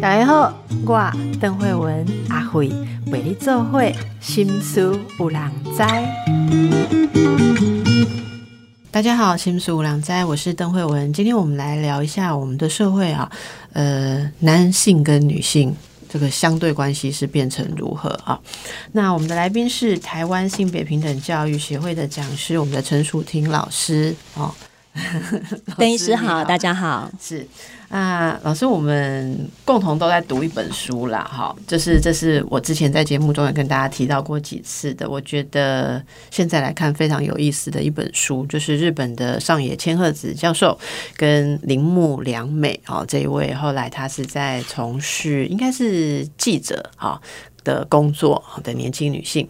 大家好，我邓慧文阿慧为你做会心思有人知。大家好，心思无良哉，我是邓慧文。今天我们来聊一下我们的社会啊，呃，男性跟女性这个相对关系是变成如何啊？那我们的来宾是台湾性别平等教育协会的讲师，我们的陈淑婷老师哦。邓医师好，大家好，是啊，老师，我们共同都在读一本书啦，哈，就是这是我之前在节目中也跟大家提到过几次的，我觉得现在来看非常有意思的一本书，就是日本的上野千鹤子教授跟铃木良美哦这一位，后来他是在从事应该是记者啊的工作的年轻女性。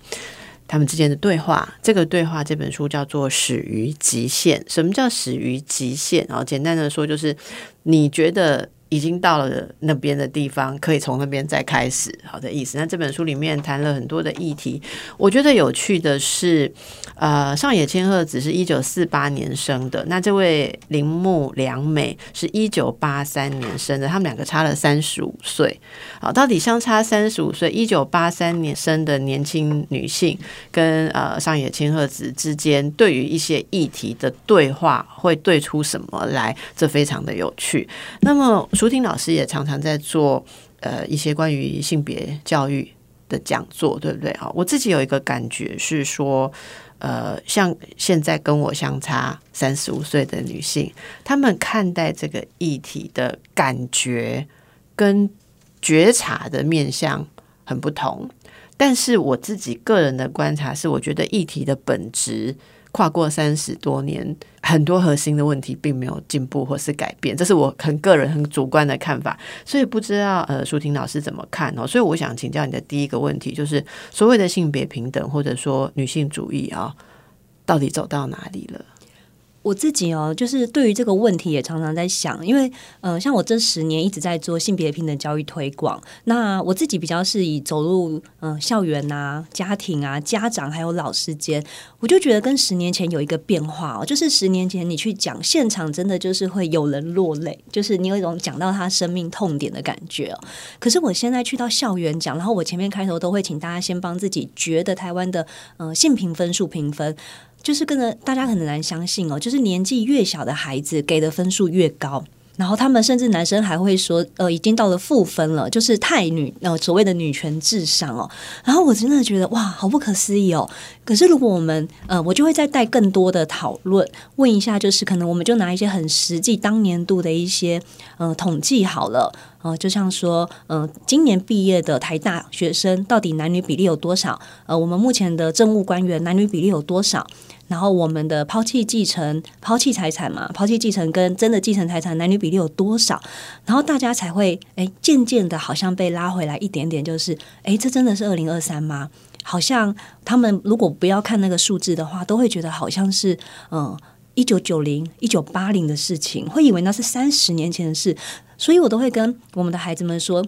他们之间的对话，这个对话这本书叫做《始于极限》。什么叫始于极限？然后简单的说，就是你觉得。已经到了那边的地方，可以从那边再开始，好的意思。那这本书里面谈了很多的议题，我觉得有趣的是，呃，上野千鹤子是一九四八年生的，那这位铃木良美是一九八三年生的，他们两个差了三十五岁。好，到底相差三十五岁，一九八三年生的年轻女性跟呃上野千鹤子之间，对于一些议题的对话会对出什么来？这非常的有趣。那么。舒婷老师也常常在做呃一些关于性别教育的讲座，对不对啊？我自己有一个感觉是说，呃，像现在跟我相差三十五岁的女性，她们看待这个议题的感觉跟觉察的面向很不同。但是我自己个人的观察是，我觉得议题的本质。跨过三十多年，很多核心的问题并没有进步或是改变，这是我很个人、很主观的看法。所以不知道呃，舒婷老师怎么看哦？所以我想请教你的第一个问题，就是所谓的性别平等或者说女性主义啊，到底走到哪里了？我自己哦，就是对于这个问题也常常在想，因为呃，像我这十年一直在做性别平等教育推广，那我自己比较是以走入嗯校园啊、家庭啊、家长还有老师间，我就觉得跟十年前有一个变化哦，就是十年前你去讲现场，真的就是会有人落泪，就是你有一种讲到他生命痛点的感觉哦。可是我现在去到校园讲，然后我前面开头都会请大家先帮自己觉得台湾的呃性评分数评分。就是跟着大家很难相信哦，就是年纪越小的孩子给的分数越高，然后他们甚至男生还会说，呃，已经到了负分了，就是太女，呃，所谓的女权至上哦。然后我真的觉得哇，好不可思议哦。可是如果我们，呃，我就会再带更多的讨论，问一下，就是可能我们就拿一些很实际当年度的一些，呃，统计好了。呃，就像说，呃，今年毕业的台大学生到底男女比例有多少？呃，我们目前的政务官员男女比例有多少？然后我们的抛弃继承、抛弃财产嘛，抛弃继承跟真的继承财产男女比例有多少？然后大家才会哎，渐渐的好像被拉回来一点点，就是哎，这真的是二零二三吗？好像他们如果不要看那个数字的话，都会觉得好像是嗯，一九九零、一九八零的事情，会以为那是三十年前的事。所以我都会跟我们的孩子们说，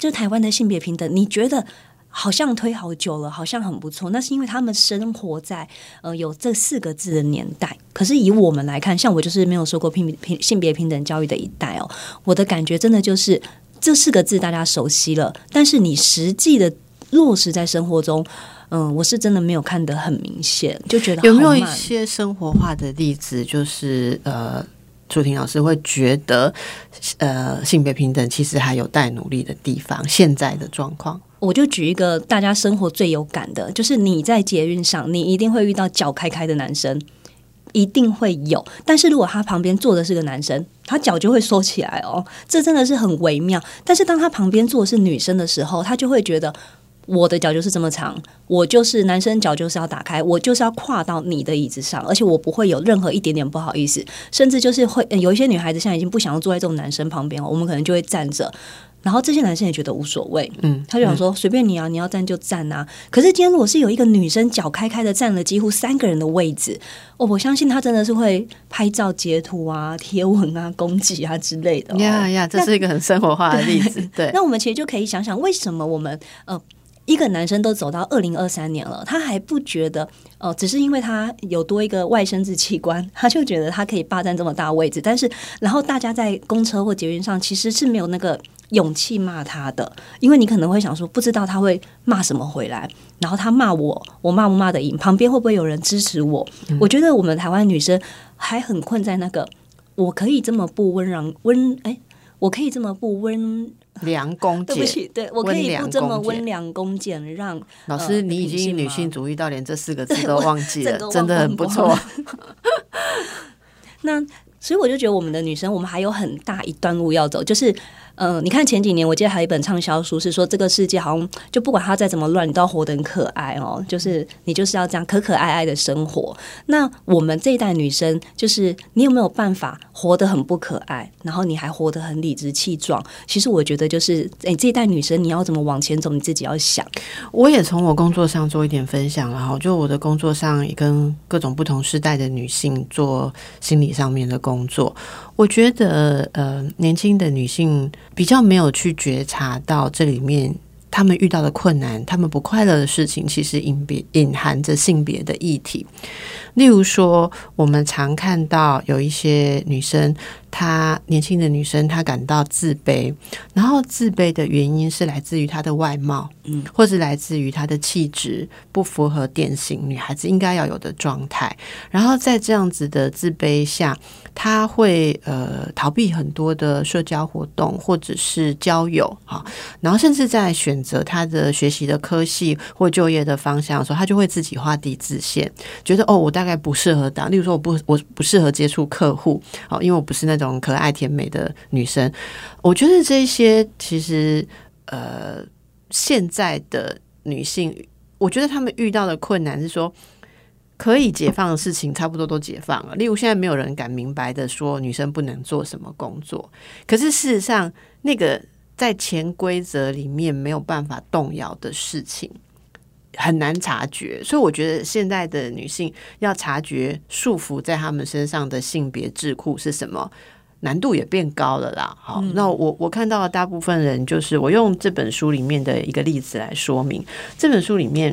就台湾的性别平等，你觉得好像推好久了，好像很不错。那是因为他们生活在呃有这四个字的年代。可是以我们来看，像我就是没有受过平平性别平等教育的一代哦，我的感觉真的就是这四个字大家熟悉了，但是你实际的落实在生活中，嗯，我是真的没有看得很明显，就觉得有没有一些生活化的例子，就是呃。朱婷老师会觉得，呃，性别平等其实还有待努力的地方。现在的状况，我就举一个大家生活最有感的，就是你在捷运上，你一定会遇到脚开开的男生，一定会有。但是如果他旁边坐的是个男生，他脚就会缩起来哦，这真的是很微妙。但是当他旁边坐的是女生的时候，他就会觉得。我的脚就是这么长，我就是男生脚就是要打开，我就是要跨到你的椅子上，而且我不会有任何一点点不好意思，甚至就是会有一些女孩子现在已经不想要坐在这种男生旁边了，我们可能就会站着，然后这些男生也觉得无所谓，嗯，他就想说随便你啊，你要站就站啊。可是今天如果是有一个女生脚开开的站了几乎三个人的位置，哦，我相信她真的是会拍照截图啊、贴文啊、攻击啊之类的。呀呀，这是一个很生活化的例子。对，那我们其实就可以想想，为什么我们呃。一个男生都走到二零二三年了，他还不觉得哦，只是因为他有多一个外生殖器官，他就觉得他可以霸占这么大位置。但是，然后大家在公车或捷运上其实是没有那个勇气骂他的，因为你可能会想说，不知道他会骂什么回来，然后他骂我，我骂不骂得赢？旁边会不会有人支持我？我觉得我们台湾女生还很困在那个，我可以这么不温柔温，哎，我可以这么不温。良恭俭，对不起，对我可以不这么温良恭俭让老师，你已经女性主义到连这四个字 都忘记了，真的很不错。那所以我就觉得我们的女生，我们还有很大一段路要走，就是。嗯，你看前几年，我记得还有一本畅销书是说，这个世界好像就不管它再怎么乱，你都要活得很可爱哦。就是你就是要这样可可爱爱的生活。那我们这一代女生，就是你有没有办法活得很不可爱，然后你还活得很理直气壮？其实我觉得，就是哎，这一代女生你要怎么往前走，你自己要想。我也从我工作上做一点分享然后就我的工作上也跟各种不同时代的女性做心理上面的工作。我觉得，呃，年轻的女性比较没有去觉察到这里面她们遇到的困难，她们不快乐的事情，其实隐别隐含着性别的议题。例如说，我们常看到有一些女生。她年轻的女生，她感到自卑，然后自卑的原因是来自于她的外貌，嗯，或是来自于她的气质不符合典型女孩子应该要有的状态。然后在这样子的自卑下，她会呃逃避很多的社交活动或者是交友哈，然后甚至在选择她的学习的科系或就业的方向的时候，她就会自己画地自限，觉得哦，我大概不适合当，例如说我不我不适合接触客户，哦，因为我不是那。种可爱甜美的女生，我觉得这些其实呃，现在的女性，我觉得她们遇到的困难是说，可以解放的事情差不多都解放了。例如，现在没有人敢明白的说女生不能做什么工作，可是事实上，那个在潜规则里面没有办法动摇的事情。很难察觉，所以我觉得现在的女性要察觉束缚在她们身上的性别智库是什么，难度也变高了啦。好，那我我看到的大部分人就是我用这本书里面的一个例子来说明，这本书里面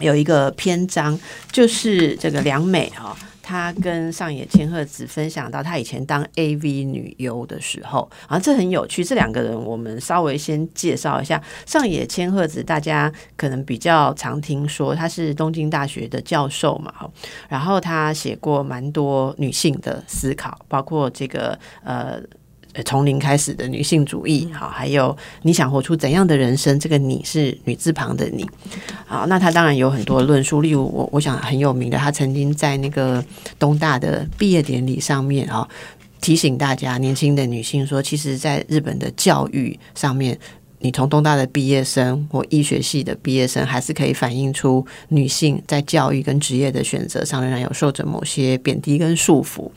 有一个篇章就是这个良美哈。他跟上野千鹤子分享到，他以前当 AV 女优的时候，啊，这很有趣。这两个人，我们稍微先介绍一下。上野千鹤子，大家可能比较常听说，他是东京大学的教授嘛，然后他写过蛮多女性的思考，包括这个呃。从零开始的女性主义，好，还有你想活出怎样的人生？这个你是女字旁的你，好，那他当然有很多论述，例如我我想很有名的，他曾经在那个东大的毕业典礼上面啊，提醒大家年轻的女性说，其实，在日本的教育上面。你从东大的毕业生或医学系的毕业生，还是可以反映出女性在教育跟职业的选择上，仍然有受着某些贬低跟束缚。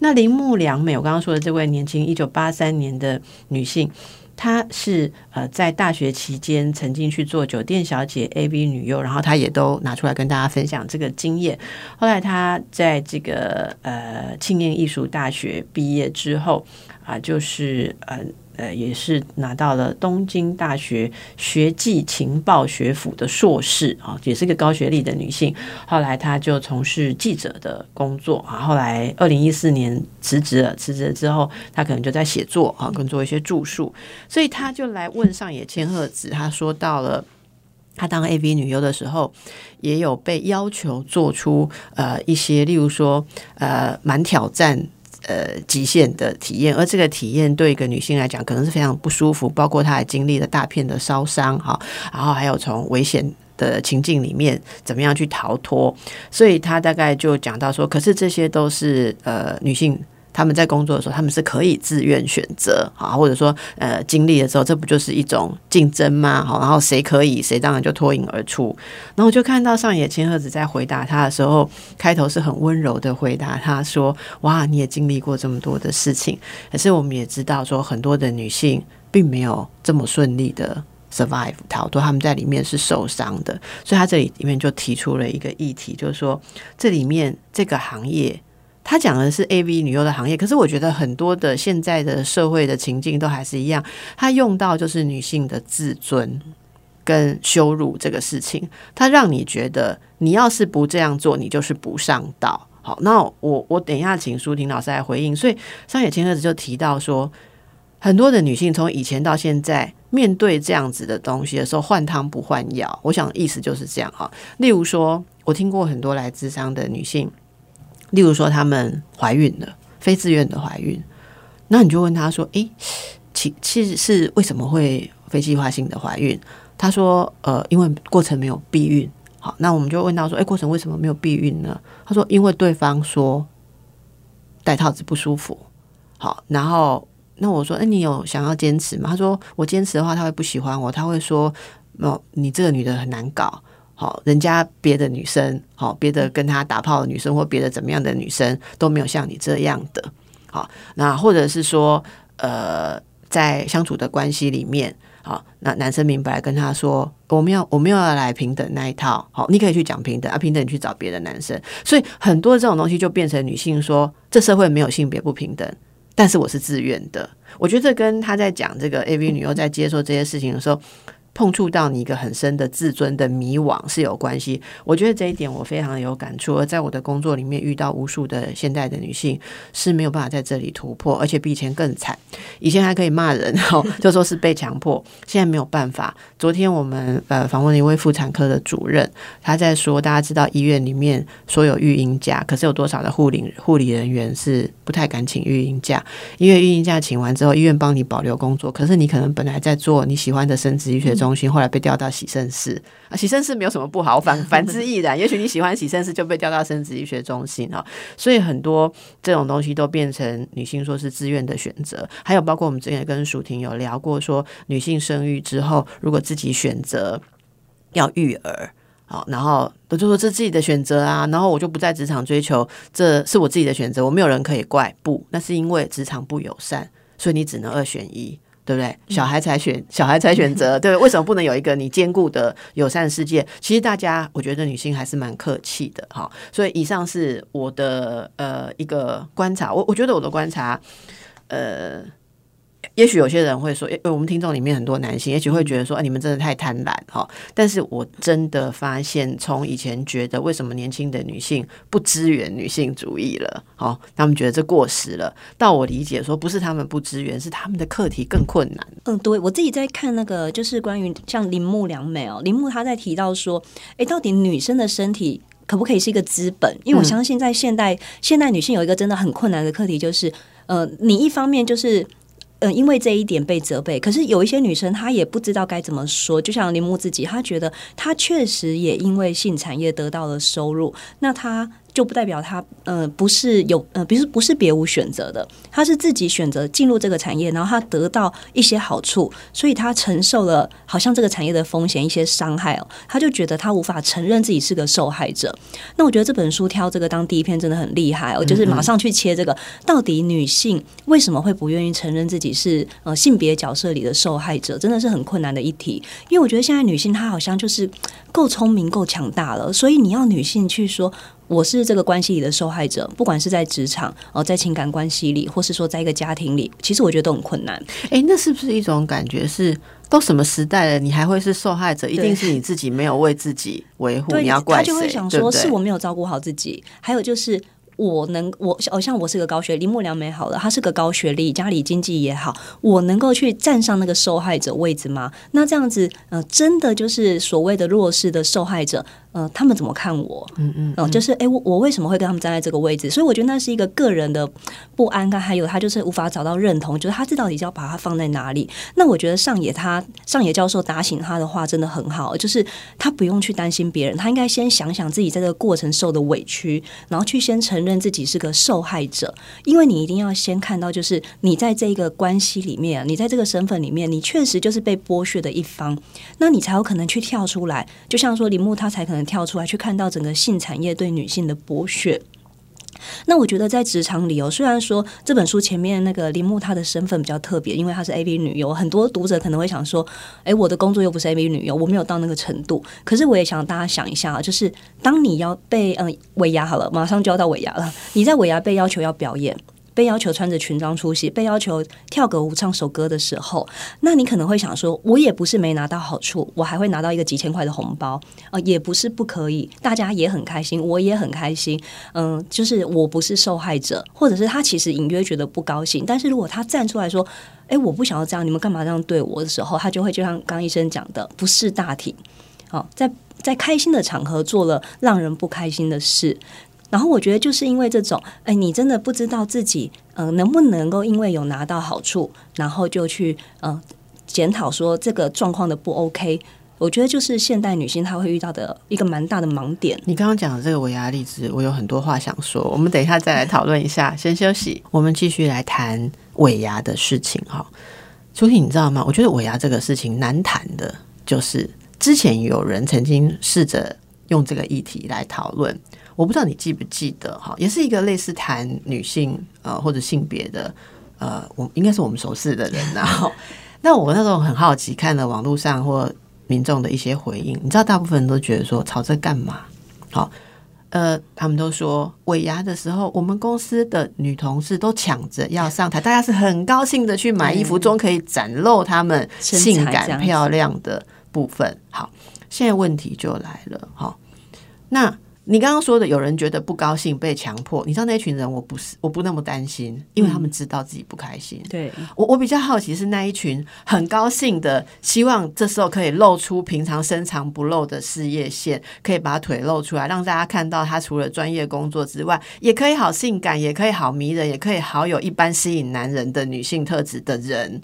那铃木良美，我刚刚说的这位年轻一九八三年的女性，她是呃在大学期间曾经去做酒店小姐、AV 女优，然后她也都拿出来跟大家分享这个经验。后来她在这个呃庆应艺术大学毕业之后啊，就是呃。呃，也是拿到了东京大学学际情报学府的硕士啊，也是一个高学历的女性。后来她就从事记者的工作啊。后来二零一四年辞职了，辞职了之后，她可能就在写作啊，跟做一些著述。所以她就来问上野千鹤子，她说到了她当 AV 女优的时候，也有被要求做出呃一些，例如说呃蛮挑战。呃，极限的体验，而这个体验对一个女性来讲，可能是非常不舒服。包括她还经历了大片的烧伤，哈，然后还有从危险的情境里面怎么样去逃脱。所以她大概就讲到说，可是这些都是呃女性。他们在工作的时候，他们是可以自愿选择啊，或者说呃经历的时候，这不就是一种竞争吗？好，然后谁可以，谁当然就脱颖而出。然后我就看到上野千鹤子在回答他的时候，开头是很温柔的回答，他说：“哇，你也经历过这么多的事情。”可是我们也知道，说很多的女性并没有这么顺利的 survive 逃脱，他们在里面是受伤的。所以他这里里面就提出了一个议题，就是说这里面这个行业。他讲的是 A V 女优的行业，可是我觉得很多的现在的社会的情境都还是一样，他用到就是女性的自尊跟羞辱这个事情，它让你觉得你要是不这样做，你就是不上道。好，那我我等一下请舒婷老师来回应。所以上野千鹤子就提到说，很多的女性从以前到现在面对这样子的东西的时候，换汤不换药。我想意思就是这样哈。例如说，我听过很多来智商的女性，例如说她们怀孕了，非自愿的怀孕，那你就问她说：“诶，其其实是为什么会非计划性的怀孕？”她说：“呃，因为过程没有避孕。”好，那我们就问到说，哎，过程为什么没有避孕呢？他说，因为对方说戴套子不舒服。好，然后那我说，哎，你有想要坚持吗？他说，我坚持的话，他会不喜欢我，他会说，哦，你这个女的很难搞。好，人家别的女生，好，别的跟他打炮的女生或别的怎么样的女生都没有像你这样的。好，那或者是说，呃，在相处的关系里面。好，那男生明白跟他说，我们要我们要来平等那一套。好，你可以去讲平等啊，平等你去找别的男生。所以很多这种东西就变成女性说，这社会没有性别不平等，但是我是自愿的。我觉得这跟他在讲这个 AV 女优在接受这些事情的时候。碰触到你一个很深的自尊的迷惘是有关系，我觉得这一点我非常有感触。而在我的工作里面遇到无数的现代的女性是没有办法在这里突破，而且比以前更惨。以前还可以骂人，哦，就说是被强迫，现在没有办法。昨天我们呃访问了一位妇产科的主任，他在说，大家知道医院里面所有育婴假，可是有多少的护理护理人员是不太敢请育婴假？因为育婴假请完之后，医院帮你保留工作，可是你可能本来在做你喜欢的生殖医学中。中心后来被调到喜生室啊，喜生室没有什么不好，反 反之亦然。也许你喜欢喜生室，就被调到生殖医学中心啊。所以很多这种东西都变成女性说是自愿的选择。还有包括我们之前跟舒婷有聊过，说女性生育之后，如果自己选择要育儿，好，然后我就说这自己的选择啊，然后我就不在职场追求，这是我自己的选择，我没有人可以怪。不，那是因为职场不友善，所以你只能二选一。对不对？小孩才选，小孩才选择，对？为什么不能有一个你兼顾的友善世界？其实大家，我觉得女性还是蛮客气的，哈。所以以上是我的呃一个观察，我我觉得我的观察，呃。也许有些人会说，我们听众里面很多男性，也许会觉得说，你们真的太贪婪哈。但是我真的发现，从以前觉得为什么年轻的女性不支援女性主义了，好，他们觉得这过时了。到我理解说，不是他们不支援，是他们的课题更困难。嗯，对我自己在看那个，就是关于像铃木良美哦，铃木他在提到说，哎，到底女生的身体可不可以是一个资本？因为我相信，在现代现代女性有一个真的很困难的课题，就是呃，你一方面就是。嗯，因为这一点被责备，可是有一些女生她也不知道该怎么说。就像铃木自己，她觉得她确实也因为性产业得到了收入，那她。就不代表他呃不是有呃不是不是别无选择的，他是自己选择进入这个产业，然后他得到一些好处，所以他承受了好像这个产业的风险一些伤害哦，他就觉得他无法承认自己是个受害者。那我觉得这本书挑这个当第一篇真的很厉害，哦，就是马上去切这个到底女性为什么会不愿意承认自己是呃性别角色里的受害者，真的是很困难的一题。因为我觉得现在女性她好像就是够聪明够强大了，所以你要女性去说。我是这个关系里的受害者，不管是在职场哦，在情感关系里，或是说在一个家庭里，其实我觉得都很困难。哎，那是不是一种感觉？是都什么时代了，你还会是受害者？一定是你自己没有为自己维护，你要怪谁？他就会想说，是我没有照顾好自己。还有就是。我能，我哦，像我是个高学历，林木良美好了，他是个高学历，家里经济也好，我能够去站上那个受害者位置吗？那这样子，呃，真的就是所谓的弱势的受害者，呃，他们怎么看我？嗯嗯，哦，就是，哎，我我为什么会跟他们站在这个位置？所以我觉得那是一个个人的不安感，还有他就是无法找到认同，就是他这到底要把它放在哪里？那我觉得上野他上野教授打醒他的话真的很好，就是他不用去担心别人，他应该先想想自己在这个过程受的委屈，然后去先承。认自己是个受害者，因为你一定要先看到，就是你在这个关系里面，你在这个身份里面，你确实就是被剥削的一方，那你才有可能去跳出来。就像说铃木，他才可能跳出来去看到整个性产业对女性的剥削。那我觉得在职场里哦，虽然说这本书前面那个铃木她的身份比较特别，因为她是 AV 女优，很多读者可能会想说，哎，我的工作又不是 AV 女优，我没有到那个程度。可是我也想大家想一下啊，就是当你要被嗯尾牙好了，马上就要到尾牙了，你在尾牙被要求要表演。被要求穿着裙装出席，被要求跳个舞、唱首歌的时候，那你可能会想说，我也不是没拿到好处，我还会拿到一个几千块的红包，呃，也不是不可以，大家也很开心，我也很开心，嗯，就是我不是受害者，或者是他其实隐约觉得不高兴，但是如果他站出来说，哎，我不想要这样，你们干嘛这样对我的时候，他就会就像刚医生讲的，不识大体，哦，在在开心的场合做了让人不开心的事。然后我觉得就是因为这种，哎，你真的不知道自己，呃，能不能够因为有拿到好处，然后就去，呃，检讨说这个状况的不 OK。我觉得就是现代女性她会遇到的一个蛮大的盲点。你刚刚讲的这个尾牙例子，我有很多话想说，我们等一下再来讨论一下。先休息，我们继续来谈尾牙的事情哈。朱婷，你知道吗？我觉得尾牙这个事情难谈的，就是之前有人曾经试着用这个议题来讨论。我不知道你记不记得哈，也是一个类似谈女性呃或者性别的呃，我应该是我们熟识的人然后，那我那时候很好奇，看了网络上或民众的一些回应，你知道大部分人都觉得说吵这干嘛？好，呃，他们都说尾牙的时候，我们公司的女同事都抢着要上台，大家是很高兴的去买衣服，中可以展露他们性感漂亮的部分。好，现在问题就来了，好，那。你刚刚说的，有人觉得不高兴被强迫，你知道那群人，我不是，我不那么担心，因为他们知道自己不开心。对我，我比较好奇是那一群很高兴的，希望这时候可以露出平常深藏不露的事业线，可以把腿露出来，让大家看到他除了专业工作之外，也可以好性感，也可以好迷人，也可以好有一般吸引男人的女性特质的人，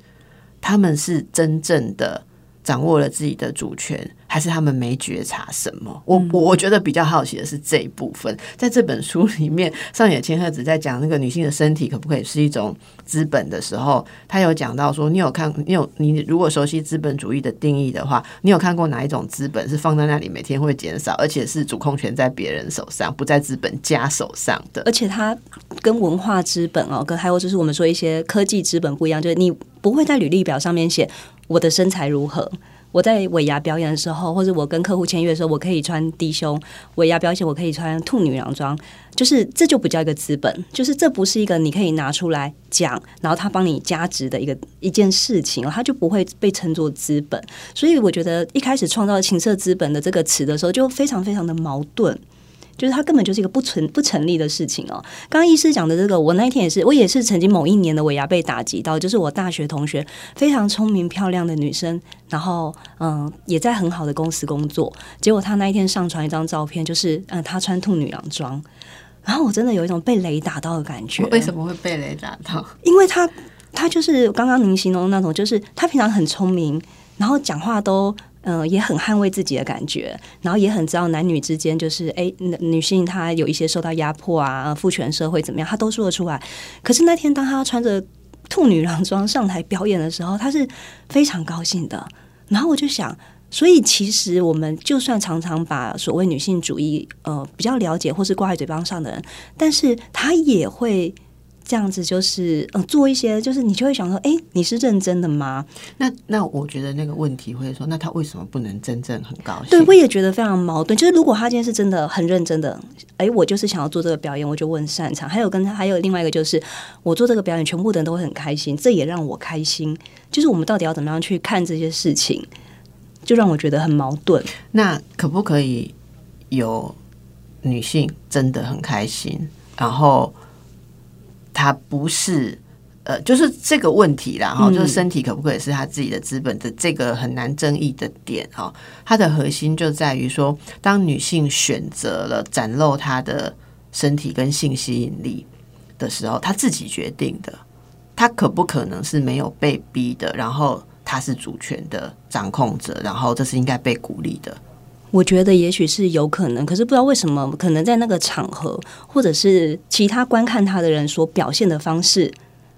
他们是真正的。掌握了自己的主权，还是他们没觉察什么？我我我觉得比较好奇的是这一部分，在这本书里面，上野千鹤子在讲那个女性的身体可不可以是一种资本的时候，他有讲到说，你有看，你有你如果熟悉资本主义的定义的话，你有看过哪一种资本是放在那里每天会减少，而且是主控权在别人手上，不在资本家手上的？而且它跟文化资本哦，跟还有就是我们说一些科技资本不一样，就是你不会在履历表上面写。我的身材如何？我在尾牙表演的时候，或者我跟客户签约的时候，我可以穿低胸。尾牙表演我可以穿兔女郎装，就是这就不叫一个资本，就是这不是一个你可以拿出来讲，然后他帮你加值的一个一件事情，他就不会被称作资本。所以我觉得一开始创造“情色资本”的这个词的时候，就非常非常的矛盾。就是它根本就是一个不存不成立的事情哦。刚刚医师讲的这个，我那一天也是，我也是曾经某一年的尾牙被打击到，就是我大学同学非常聪明漂亮的女生，然后嗯也在很好的公司工作，结果她那一天上传一张照片，就是嗯她穿兔女郎装，然后我真的有一种被雷打到的感觉。为什么会被雷打到？因为她她就是刚刚您形容那种，就是她平常很聪明，然后讲话都。嗯，也很捍卫自己的感觉，然后也很知道男女之间就是，哎，女性她有一些受到压迫啊，父权社会怎么样，她都说得出来。可是那天当她穿着兔女郎装上台表演的时候，她是非常高兴的。然后我就想，所以其实我们就算常常把所谓女性主义，呃，比较了解或是挂在嘴巴上的人，但是他也会。这样子就是，呃，做一些，就是你就会想说，哎，你是认真的吗？那那我觉得那个问题会说，那他为什么不能真正很高兴？对，我也觉得非常矛盾。就是如果他今天是真的很认真的，哎，我就是想要做这个表演，我就问擅长。还有跟他还有另外一个就是，我做这个表演，全部的人都会很开心，这也让我开心。就是我们到底要怎么样去看这些事情，就让我觉得很矛盾。那可不可以有女性真的很开心，然后？他不是，呃，就是这个问题啦，哈，就是身体可不可以是他自己的资本的这个很难争议的点哈。它的核心就在于说，当女性选择了展露她的身体跟性吸引力的时候，她自己决定的，她可不可能是没有被逼的？然后她是主权的掌控者，然后这是应该被鼓励的。我觉得也许是有可能，可是不知道为什么，可能在那个场合，或者是其他观看他的人所表现的方式，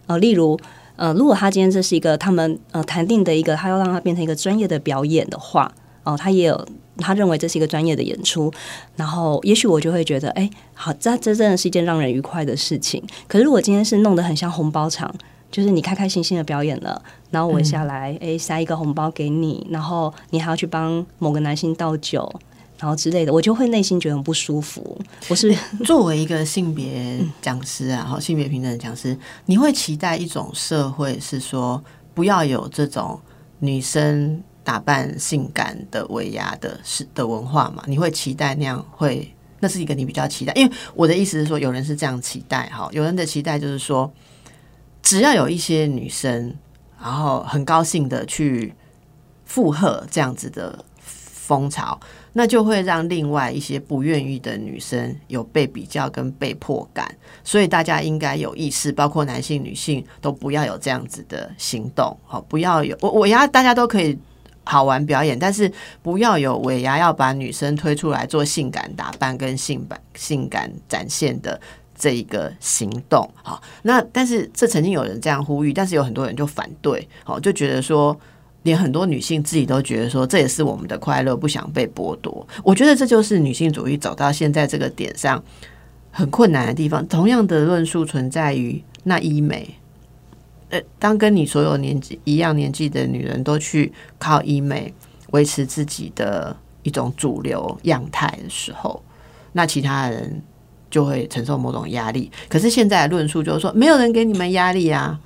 呃，例如，呃，如果他今天这是一个他们呃谈定的一个，他要让他变成一个专业的表演的话，哦，他也有他认为这是一个专业的演出，然后也许我就会觉得，哎，好，这这真的是一件让人愉快的事情。可是如果今天是弄得很像红包场。就是你开开心心的表演了，然后我下来，哎，塞一个红包给你，然后你还要去帮某个男性倒酒，然后之类的，我就会内心觉得很不舒服。我是作为一个性别讲师啊，哈，性别平等讲师，你会期待一种社会是说不要有这种女生打扮性感的威压的是的文化嘛？你会期待那样会？那是一个你比较期待，因为我的意思是说，有人是这样期待，哈，有人的期待就是说，只要有一些女生，然后很高兴的去附和这样子的风潮。那就会让另外一些不愿意的女生有被比较跟被迫感，所以大家应该有意识，包括男性、女性都不要有这样子的行动，好，不要有我我要大家都可以好玩表演，但是不要有尾牙要把女生推出来做性感打扮跟性感性感展现的这一个行动，好，那但是这曾经有人这样呼吁，但是有很多人就反对，好，就觉得说。连很多女性自己都觉得说，这也是我们的快乐，不想被剥夺。我觉得这就是女性主义走到现在这个点上很困难的地方。同样的论述存在于那医美，呃，当跟你所有年纪一样年纪的女人都去靠医美维持自己的一种主流样态的时候，那其他人就会承受某种压力。可是现在的论述就是说，没有人给你们压力啊，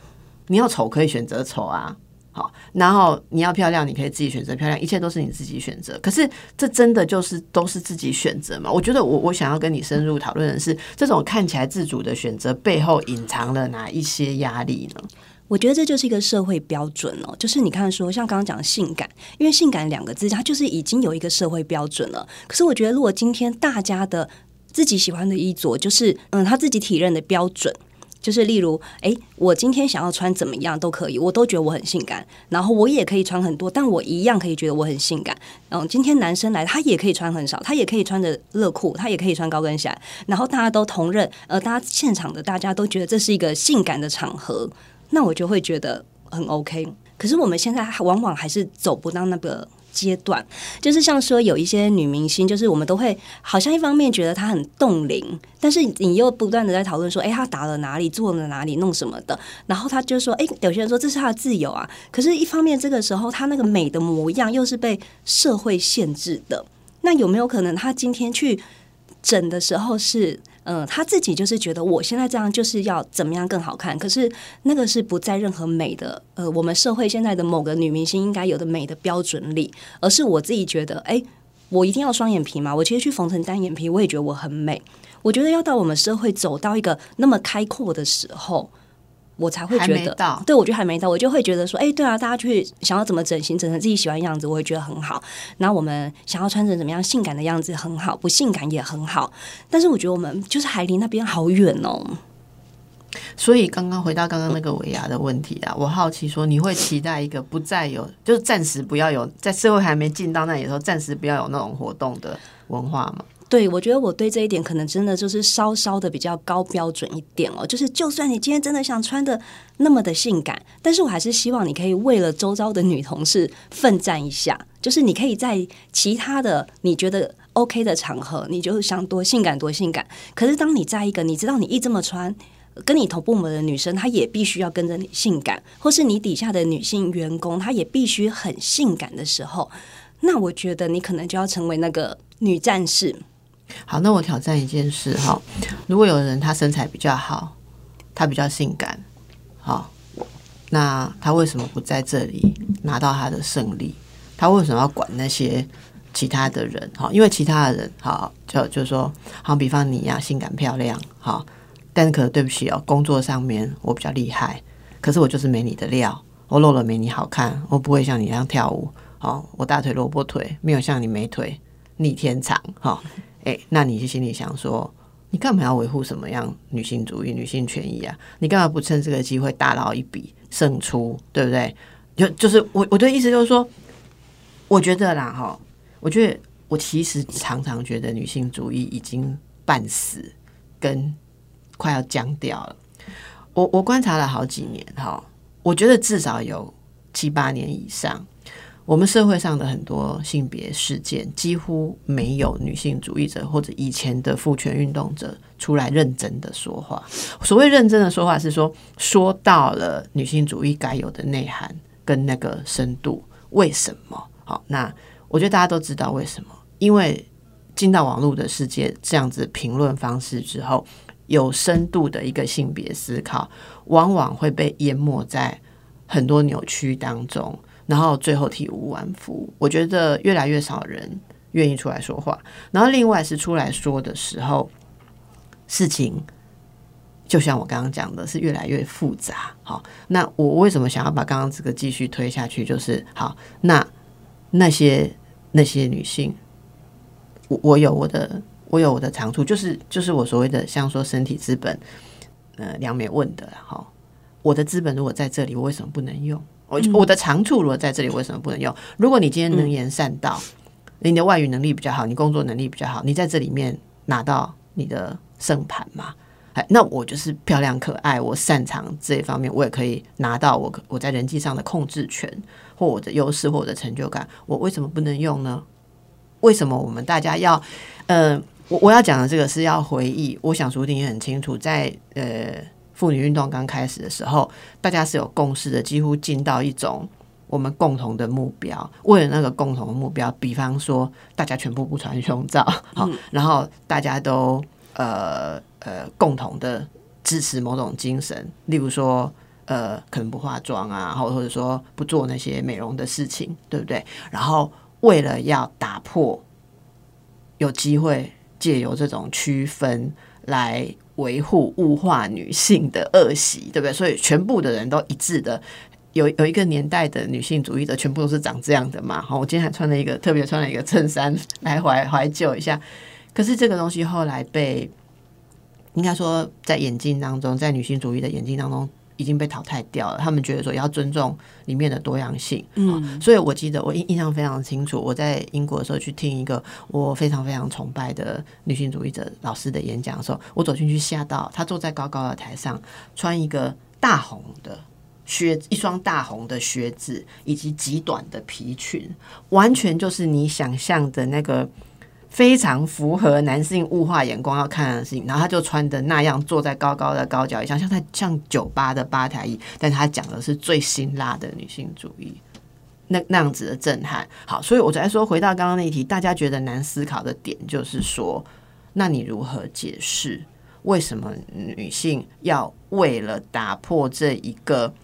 你要丑可以选择丑啊。好，然后你要漂亮，你可以自己选择漂亮，一切都是你自己选择。可是这真的就是都是自己选择吗？我觉得我我想要跟你深入讨论的是，这种看起来自主的选择背后隐藏了哪一些压力呢？我觉得这就是一个社会标准哦，就是你看说，像刚刚讲性感，因为性感两个字，它就是已经有一个社会标准了。可是我觉得，如果今天大家的自己喜欢的衣着，就是嗯，他自己体认的标准。就是例如，哎，我今天想要穿怎么样都可以，我都觉得我很性感。然后我也可以穿很多，但我一样可以觉得我很性感。嗯，今天男生来，他也可以穿很少，他也可以穿着热裤，他也可以穿高跟鞋。然后大家都同认，呃，大家现场的大家都觉得这是一个性感的场合，那我就会觉得很 OK。可是我们现在往往还是走不到那个。阶段就是像说有一些女明星，就是我们都会好像一方面觉得她很冻龄，但是你又不断的在讨论说，哎，她打了哪里，做了哪里，弄什么的，然后她就说，哎，有些人说这是她的自由啊，可是一方面这个时候她那个美的模样又是被社会限制的，那有没有可能她今天去整的时候是？嗯，他自己就是觉得我现在这样就是要怎么样更好看，可是那个是不在任何美的呃，我们社会现在的某个女明星应该有的美的标准里，而是我自己觉得，哎，我一定要双眼皮嘛，我其实去缝成单眼皮，我也觉得我很美。我觉得要到我们社会走到一个那么开阔的时候。我才会觉得，对我觉得还没到，我就会觉得说，哎，对啊，大家去想要怎么整形，整成自己喜欢的样子，我会觉得很好。那我们想要穿成怎么样性感的样子，很好，不性感也很好。但是我觉得我们就是还离那边好远哦。所以刚刚回到刚刚那个尾牙的问题啊，我好奇说，你会期待一个不再有，就是暂时不要有，在社会还没进到那里的时候，暂时不要有那种活动的文化吗？对，我觉得我对这一点可能真的就是稍稍的比较高标准一点哦。就是就算你今天真的想穿的那么的性感，但是我还是希望你可以为了周遭的女同事奋战一下。就是你可以在其他的你觉得 OK 的场合，你就想多性感多性感。可是当你在一个你知道你一这么穿，跟你同部门的女生，她也必须要跟着你性感，或是你底下的女性员工，她也必须很性感的时候，那我觉得你可能就要成为那个女战士。好，那我挑战一件事哈。如果有人他身材比较好，他比较性感，好，那他为什么不在这里拿到他的胜利？他为什么要管那些其他的人？哈，因为其他的人，好，就就说，好比方你呀，性感漂亮，好，但可能对不起哦，工作上面我比较厉害，可是我就是没你的料，我露了没你好看，我不会像你一样跳舞，好，我大腿萝卜腿没有像你美腿逆天长，哈。哎，那你心里想说，你干嘛要维护什么样女性主义、女性权益啊？你干嘛不趁这个机会大捞一笔胜出，对不对？就就是我我的意思就是说，我觉得啦，哈，我觉得我其实常常觉得女性主义已经半死，跟快要僵掉了。我我观察了好几年，哈，我觉得至少有七八年以上。我们社会上的很多性别事件，几乎没有女性主义者或者以前的父权运动者出来认真的说话。所谓认真的说话，是说说到了女性主义该有的内涵跟那个深度。为什么？好，那我觉得大家都知道为什么，因为进到网络的世界这样子评论方式之后，有深度的一个性别思考，往往会被淹没在很多扭曲当中，然后最后体无完肤。我觉得越来越少人愿意出来说话，然后另外是出来说的时候，事情就像我刚刚讲的，是越来越复杂。好，那我为什么想要把刚刚这个继续推下去？就是好，那那些那些女性，我我有我的我有我的长处，就是就是我所谓的像说身体资本，呃，梁美问的哈，我的资本如果在这里，我为什么不能用？我我的长处如果在这里，为什么不能用？如果你今天能言善道，你的外语能力比较好，你工作能力比较好，你在这里面拿到你的胜盘嘛？哎，那我就是漂亮可爱，我擅长这一方面，我也可以拿到我我在人际上的控制权，或我的优势，或我的成就感，我为什么不能用呢？为什么我们大家要？呃，我我要讲的这个是要回忆，我想苏婷也很清楚，在呃妇女运动刚开始的时候，大家是有共识的，几乎进到一种我们共同的目标，为了那个共同的目标，比方说大家全部不穿胸罩，好，然后大家都呃。呃，共同的支持某种精神，例如说，呃，可能不化妆啊，或或者说不做那些美容的事情，对不对？然后为了要打破，有机会借由这种区分来维护物化女性的恶习，对不对？所以全部的人都一致的，有有一个年代的女性主义者，全部都是长这样的嘛。好，我今天还穿了一个特别穿了一个衬衫来怀怀旧一下，可是这个东西后来被。应该说，在眼镜当中，在女性主义的眼镜当中，已经被淘汰掉了。他们觉得说要尊重里面的多样性。嗯，所以我记得我印印象非常清楚，我在英国的时候去听一个我非常非常崇拜的女性主义者老师的演讲的时候，我走进去吓到，她坐在高高的台上，穿一个大红的靴，一双大红的靴子，以及极短的皮裙，完全就是你想象的那个。非常符合男性物化眼光要看的事情，然后他就穿的那样，坐在高高的高脚椅上，像在像酒吧的吧台椅，但他讲的是最辛辣的女性主义，那那样子的震撼。好，所以我在说，回到刚刚那一题，大家觉得难思考的点就是说，那你如何解释为什么女性要为了打破这一个？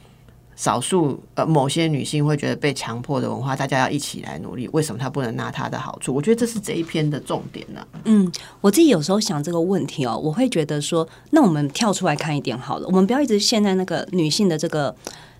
少数呃，某些女性会觉得被强迫的文化，大家要一起来努力。为什么她不能拿她的好处？我觉得这是这一篇的重点呢。嗯，我自己有时候想这个问题哦，我会觉得说，那我们跳出来看一点好了，我们不要一直陷在那个女性的这个。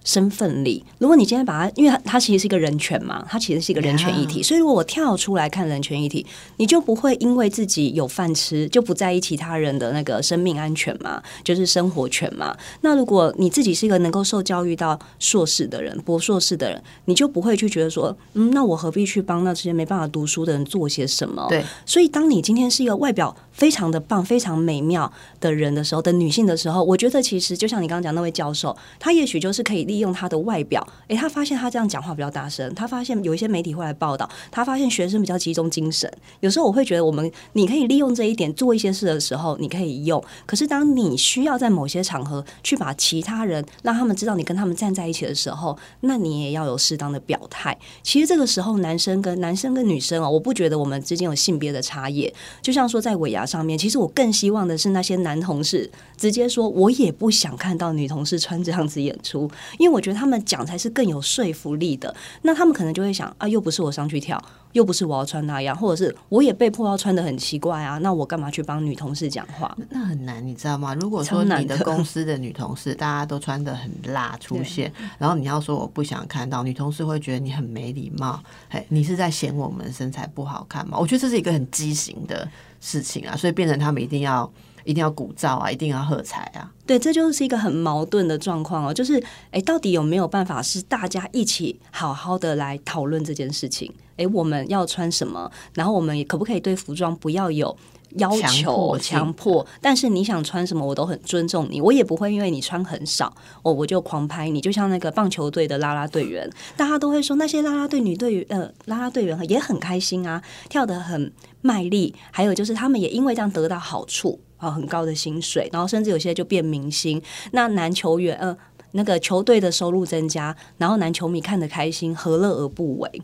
身份里，如果你今天把它，因为它它其实是一个人权嘛，它其实是一个人权议题，所以如果我跳出来看人权议题，你就不会因为自己有饭吃就不在意其他人的那个生命安全嘛，就是生活权嘛。那如果你自己是一个能够受教育到硕士的人，博硕士的人，你就不会去觉得说，嗯，那我何必去帮那些没办法读书的人做些什么？对，所以当你今天是一个外表。非常的棒，非常美妙的人的时候，的女性的时候，我觉得其实就像你刚刚讲那位教授，他也许就是可以利用他的外表，诶，他发现他这样讲话比较大声，他发现有一些媒体会来报道，他发现学生比较集中精神。有时候我会觉得，我们你可以利用这一点做一些事的时候，你可以用。可是当你需要在某些场合去把其他人让他们知道你跟他们站在一起的时候，那你也要有适当的表态。其实这个时候，男生跟男生跟女生哦，我不觉得我们之间有性别的差异。就像说在尾牙。上面其实我更希望的是那些男同事直接说，我也不想看到女同事穿这样子演出，因为我觉得他们讲才是更有说服力的。那他们可能就会想啊，又不是我上去跳，又不是我要穿那样，或者是我也被迫要穿的很奇怪啊，那我干嘛去帮女同事讲话？那很难，你知道吗？如果说你的公司的女同事大家都穿的很辣出现，然后你要说我不想看到女同事，会觉得你很没礼貌，哎，你是在嫌我们身材不好看吗？我觉得这是一个很畸形的。事情啊，所以变成他们一定要一定要鼓噪啊，一定要喝彩啊。对，这就是一个很矛盾的状况哦。就是哎，到底有没有办法是大家一起好好的来讨论这件事情？哎，我们要穿什么？然后我们可不可以对服装不要有要求、强迫？但是你想穿什么，我都很尊重你，我也不会因为你穿很少，我我就狂拍你。就像那个棒球队的啦啦队员，大家都会说那些啦啦队女队员呃啦啦队员也很开心啊，跳得很。卖力，还有就是他们也因为这样得到好处啊，很高的薪水，然后甚至有些就变明星。那男球员，呃，那个球队的收入增加，然后男球迷看得开心，何乐而不为？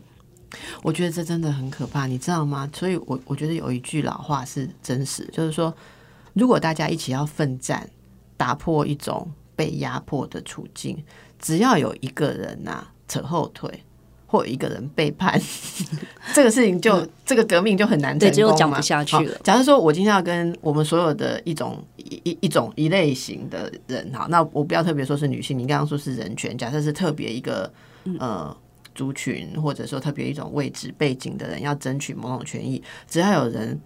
我觉得这真的很可怕，你知道吗？所以我我觉得有一句老话是真实，就是说，如果大家一起要奋战，打破一种被压迫的处境，只要有一个人呐、扯后腿，或一个人背叛，这个事情就、这个革命就很难成对功嘛讲不下。去了。假如说我今天要跟我们所有的一种一一一种一类型的人，好，那我不要特别说是女性，你刚刚说是人权，假设是特别一个呃族群，或者说特别一种位置背景的人要争取某种权益，只要有人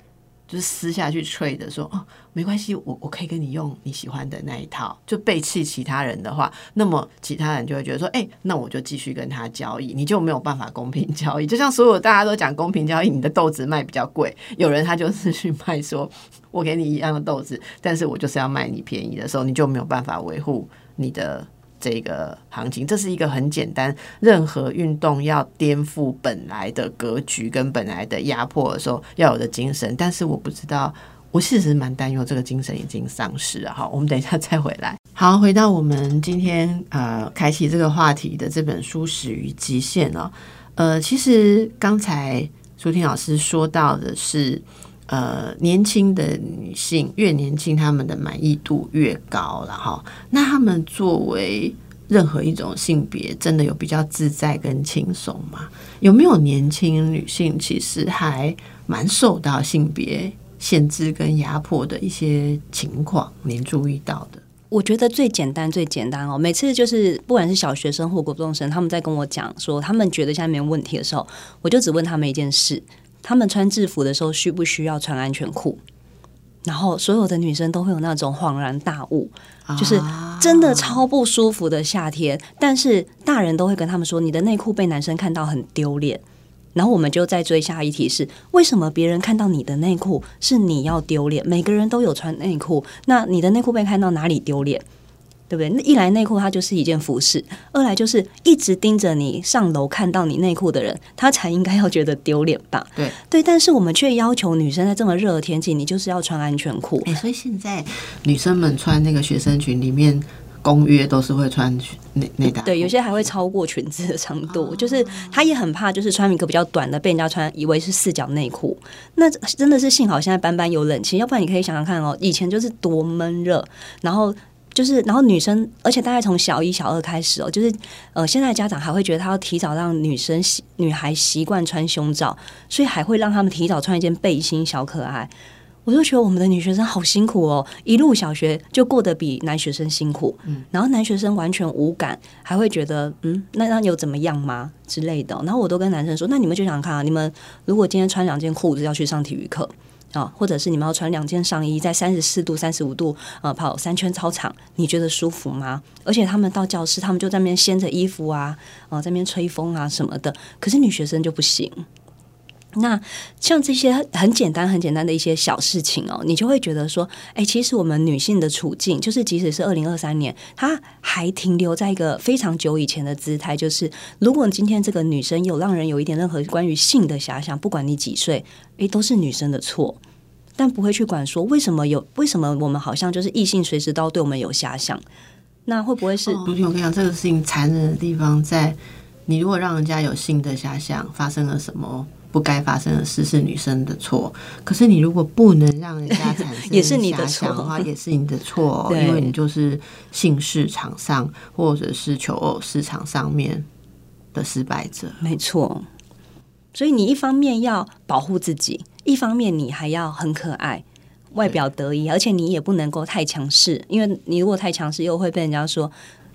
就是私下去吹的说哦，没关系，我我可以跟你用你喜欢的那一套，就背弃其他人的话，那么其他人就会觉得说，哎、那我就继续跟他交易，你就没有办法公平交易。就像所有大家都讲公平交易，你的豆子卖比较贵，有人他就是去卖说，我给你一样的豆子，但是我就是要卖你便宜的时候，你就没有办法维护你的。这个行情，这是一个很简单。任何运动要颠覆本来的格局跟本来的压迫的时候，要有的精神。但是我不知道，我其实蛮担忧这个精神已经丧失了。好，我们等一下再回来。好，回到我们今天呃开启这个话题的这本书《始于极限》哦。呃，其实刚才舒婷老师说到的是。呃，年轻的女性越年轻，她们的满意度越高了哈。那她们作为任何一种性别，真的有比较自在跟轻松吗？有没有年轻女性其实还蛮受到性别限制跟压迫的一些情况？您注意到的？我觉得最简单最简单哦，每次就是不管是小学生或国中生，他们在跟我讲说他们觉得现在没有问题的时候，我就只问他们一件事：他们穿制服的时候需不需要穿安全裤？然后所有的女生都会有那种恍然大悟，就是啊真的超不舒服的夏天，但是大人都会跟他们说，你的内裤被男生看到很丢脸。然后我们就再追下一题是：为什么别人看到你的内裤是你要丢脸？每个人都有穿内裤，那你的内裤被看到哪里丢脸？对不对？那一来内裤它就是一件服饰，二来就是一直盯着你上楼看到你内裤的人，他才应该要觉得丢脸吧？对对，但是我们却要求女生在这么热的天气，你就是要穿安全裤。哎、所以现在女生们穿那个学生裙里面。公约都是会穿内内搭，对，有些还会超过裙子的长度，就是他也很怕，就是穿一个比较短的被人家穿以为是四角内裤。那真的是幸好现在班班有冷气，要不然你可以想想看哦，以前就是多闷热，然后。就是，然后女生，而且大概从小一、小二开始哦，就是呃，现在家长还会觉得他要提早让女生习女孩习惯穿胸罩，所以还会让他们提早穿一件背心，小可爱。我就觉得我们的女学生好辛苦哦，一路小学就过得比男学生辛苦，嗯，然后男学生完全无感，还会觉得嗯，那那有怎么样吗之类的。然后我都跟男生说，那你们就想看啊，你们如果今天穿两件裤子要去上体育课。啊，或者是你们要穿两件上衣，在三十四度、三十五度，呃，跑三圈操场，你觉得舒服吗？而且他们到教室，他们就在那边掀着衣服啊，啊、在那边吹风啊什么的。可是女学生就不行。那像这些很简单、很简单的一些小事情哦，你就会觉得说，哎，其实我们女性的处境，就是即使是二零二三年，它还停留在一个非常久以前的姿态。就是如果今天这个女生有让人有一点任何关于性的遐想，不管你几岁，哎，都是女生的错。但不会去管说为什么有为什么我们好像就是异性随时都对我们有遐想，那会不会是？不是我跟你讲，这个事情残忍的地方在，你如果让人家有性的遐想，发生了什么不该发生的事，是女生的错。可是你如果不能让人家产生 也是你的错的话，也是你的错、哦，因为你就是性市场上或者是求偶市场上面的失败者。没错，所以你一方面要保护自己，一方面你还要很可爱。外表得意，而且你也不能够太强势，因为你如果太强势，又会被人家说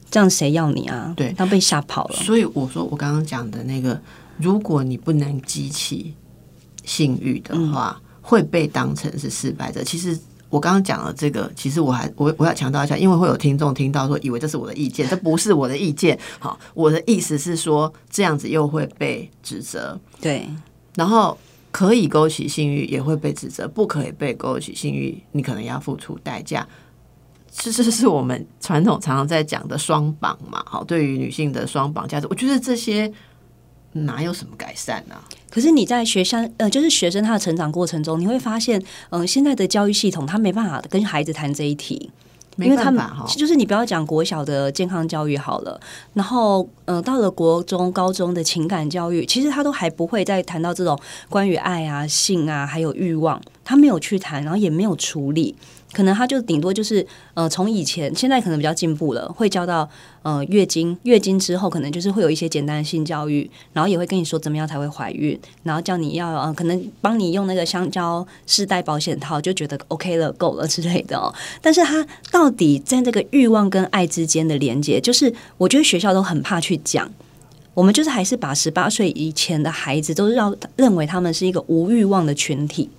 这样谁要你啊？对他被吓跑了。所以我说，我刚刚讲的那个，如果你不能激起性欲的话，会被当成是失败者。其实我刚刚讲了这个，其实我还我我要强调一下，因为会有听众听到说，以为这是我的意见，这不是我的意见。好，我的意思是说，这样子又会被指责，对，然后。可以勾起性欲，也会被指责；不可以被勾起性欲，你可能要付出代价。这这是我们传统常常在讲的双绑嘛，好，对于女性的双绑价值，我觉得这些哪有什么改善呢、啊？可是你在学生呃，就是学生他的成长过程中，你会发现，嗯、现在的教育系统他没办法跟孩子谈这一题。没因为他们就是你不要讲国小的健康教育好了，然后呃到了国中、高中的情感教育，其实他都还不会再谈到这种关于爱啊、性啊，还有欲望，他没有去谈，然后也没有处理。可能他就顶多就是呃，从以前现在可能比较进步了，会教到呃月经，月经之后可能就是会有一些简单的性教育，然后也会跟你说怎么样才会怀孕，然后叫你要呃可能帮你用那个香蕉试戴保险套，就觉得 OK 了，够了之类的哦。但是他到底在这个欲望跟爱之间的连接，就是我觉得学校都很怕去讲。我们就是还是把十八岁以前的孩子都让认为他们是一个无欲望的群体。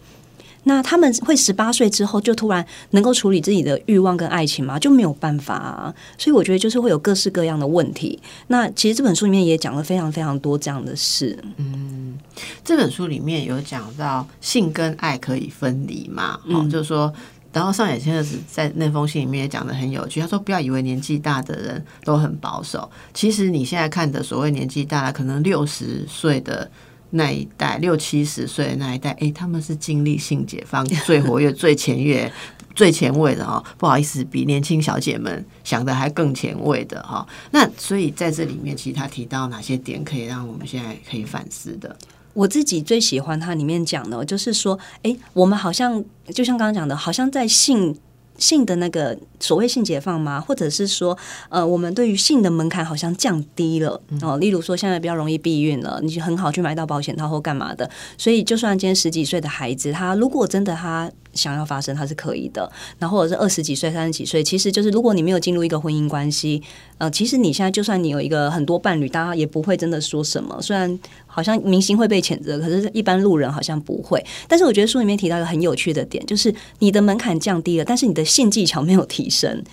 那他们会十八岁之后就突然能够处理自己的欲望跟爱情吗？就没有办法啊。所以我觉得就是会有各式各样的问题。那其实这本书里面也讲了非常非常多这样的事。嗯这本书里面有讲到性跟爱可以分离嘛？哦，就是说，然后上野千鹤子在那封信里面也讲的很有趣，他说不要以为年纪大的人都很保守，其实你现在看的所谓年纪大了，可能六十岁的。那一代六七十岁的那一代，诶，他们是经历性解放 最活跃、最前越、最前卫的哈。不好意思，比年轻小姐们想的还更前卫的哈。那所以在这里面，其实他提到哪些点可以让我们现在可以反思的？我自己最喜欢它里面讲的，就是说，诶，我们好像就像刚刚讲的，好像在性。性的那个所谓性解放吗？或者是说，呃，我们对于性的门槛好像降低了哦。例如说，现在比较容易避孕了，你就很好去买到保险套或干嘛的。所以，就算今天十几岁的孩子，他如果真的他。想要发生，它是可以的。然后或者是二十几岁、三十几岁，其实就是如果你没有进入一个婚姻关系，呃，其实你现在就算你有一个很多伴侣，大家也不会真的说什么。虽然好像明星会被谴责，可是一般路人好像不会。但是我觉得书里面提到一个很有趣的点，就是你的门槛降低了，但是你的性技巧没有提升。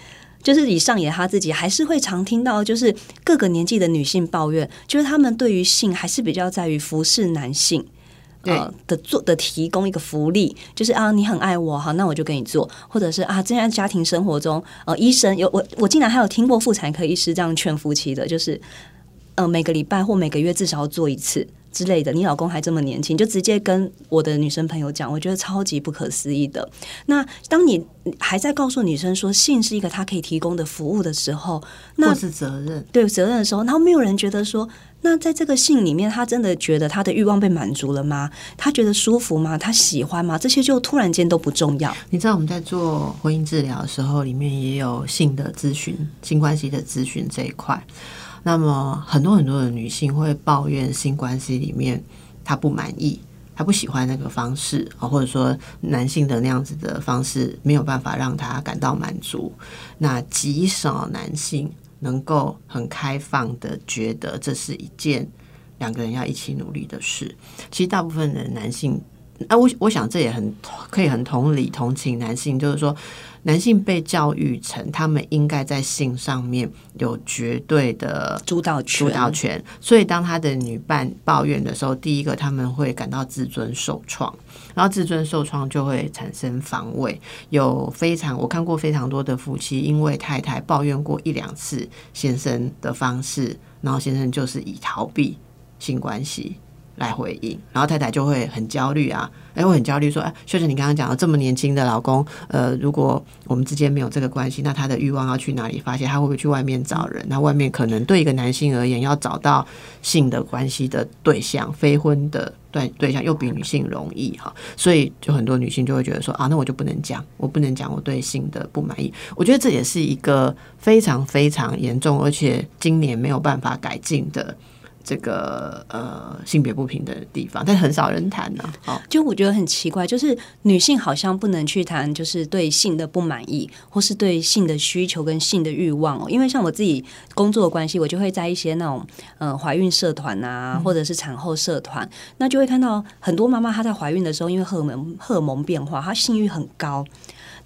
就是以上野他自己还是会常听到，就是各个年纪的女性抱怨，就是他们对于性还是比较在于服侍男性。呃的做的提供一个福利，就是啊，你很爱我好，那我就给你做，或者是啊，这样家庭生活中，呃，医生有我，我竟然还有听过妇产科医师这样劝夫妻的，就是呃，每个礼拜或每个月至少要做一次之类的。你老公还这么年轻，就直接跟我的女生朋友讲，我觉得超级不可思议的。那当你还在告诉女生说性是一个他可以提供的服务的时候，那是责任，对责任的时候，然后没有人觉得说。那在这个性里面，他真的觉得他的欲望被满足了吗？他觉得舒服吗？他喜欢吗？这些就突然间都不重要。你知道我们在做婚姻治疗的时候，里面也有性的咨询、性关系的咨询这一块。那么很多很多的女性会抱怨性关系里面她不满意，她不喜欢那个方式啊，或者说男性的那样子的方式没有办法让她感到满足。那极少男性。能够很开放的觉得这是一件两个人要一起努力的事。其实大部分的男性，啊，我我想这也很可以很同理同情男性，就是说男性被教育成他们应该在性上面有绝对的主导权，主导权。所以当他的女伴抱怨的时候，第一个他们会感到自尊受创。然后自尊受创就会产生防卫，有非常我看过非常多的夫妻，因为太太抱怨过一两次先生的方式，然后先生就是以逃避性关系来回应，然后太太就会很焦虑啊。哎，我很焦虑，说，哎，秀秀，你刚刚讲的这么年轻的老公，呃，如果我们之间没有这个关系，那他的欲望要去哪里发泄？他会不会去外面找人？那外面可能对一个男性而言，要找到性的关系的对象，非婚的对对象，又比女性容易哈。所以，就很多女性就会觉得说，啊，那我就不能讲，我不能讲我对性的不满意。我觉得这也是一个非常非常严重，而且今年没有办法改进的。这个呃性别不平等的地方，但很少人谈呢。好，就我觉得很奇怪，就是女性好像不能去谈，就是对性的不满意，或是对性的需求跟性的欲望哦。因为像我自己工作的关系，我就会在一些那种嗯怀孕社团啊，或者是产后社团，那就会看到很多妈妈她在怀孕的时候，因为荷尔蒙荷尔蒙变化，她性欲很高。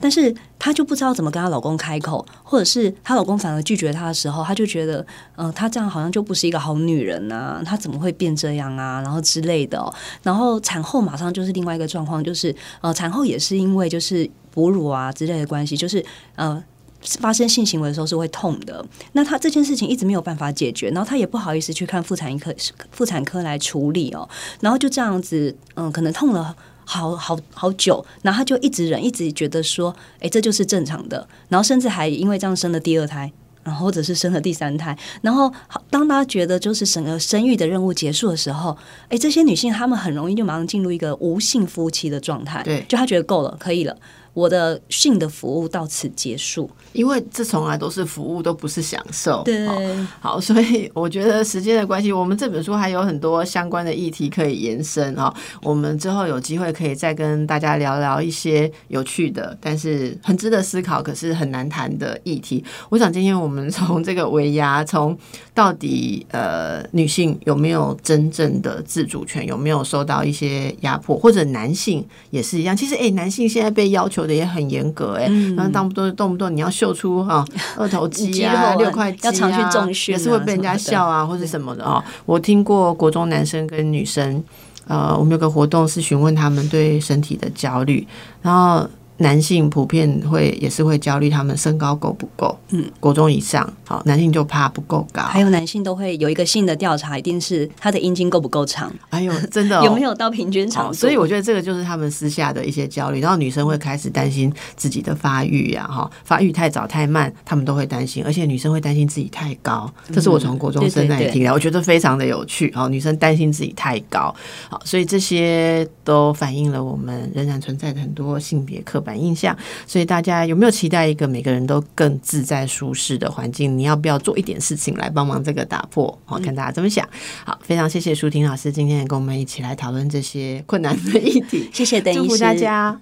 但是她就不知道怎么跟她老公开口，或者是她老公反而拒绝她的时候，她就觉得，嗯，她这样好像就不是一个好女人呐，她怎么会变这样啊？然后之类的。然后产后马上就是另外一个状况，就是呃，产后也是因为就是哺乳啊之类的关系，就是呃发生性行为的时候是会痛的。那她这件事情一直没有办法解决，然后她也不好意思去看妇产科妇产科来处理哦。然后就这样子，嗯，可能痛了。好好好久，然后他就一直忍，一直觉得说，哎，这就是正常的，然后甚至还因为这样生了第二胎。然后或者是生了第三胎，然后当他觉得就是整个生育的任务结束的时候，哎，这些女性她们很容易就马上进入一个无性夫妻的状态，对，就她觉得够了，可以了。我的性的服务到此结束，因为这从来都是服务，都不是享受。对，好，所以我觉得时间的关系，我们这本书还有很多相关的议题可以延伸啊。我们之后有机会可以再跟大家聊聊一些有趣的，但是很值得思考，可是很难谈的议题。我想今天我们从这个围压，从到底呃女性有没有真正的自主权，有没有受到一些压迫，或者男性也是一样。其实，哎，男性现在被要求。的也很严格哎，然后当不动动不动你要秀出哈 二头肌啊、六块肌啊，也是会被人家笑啊，或者什么的哦。我听过国中男生跟女生，呃，我们有个活动是询问他们对身体的焦虑，然后。男性普遍会也是会焦虑，他们身高够不够？嗯，国中以上，好，男性就怕不够高。还有男性都会有一个性的调查，一定是他的阴茎够不够长？哎呦，真的有没有到平均长？所以我觉得这个就是他们私下的一些焦虑。然后女生会开始担心自己的发育呀，哈，发育太早太慢，他们都会担心。而且女生会担心自己太高，这是我从国中生那里听来，我觉得非常的有趣。好，女生担心自己太高，好，所以这些都反映了我们仍然存在的很多性别刻。板印象，所以大家有没有期待一个每个人都更自在舒适的环境？你要不要做一点事情来帮忙这个打破？好，看大家怎么想。好，非常谢谢舒婷老师今天跟我们一起来讨论这些困难的议题。谢谢，祝福大家。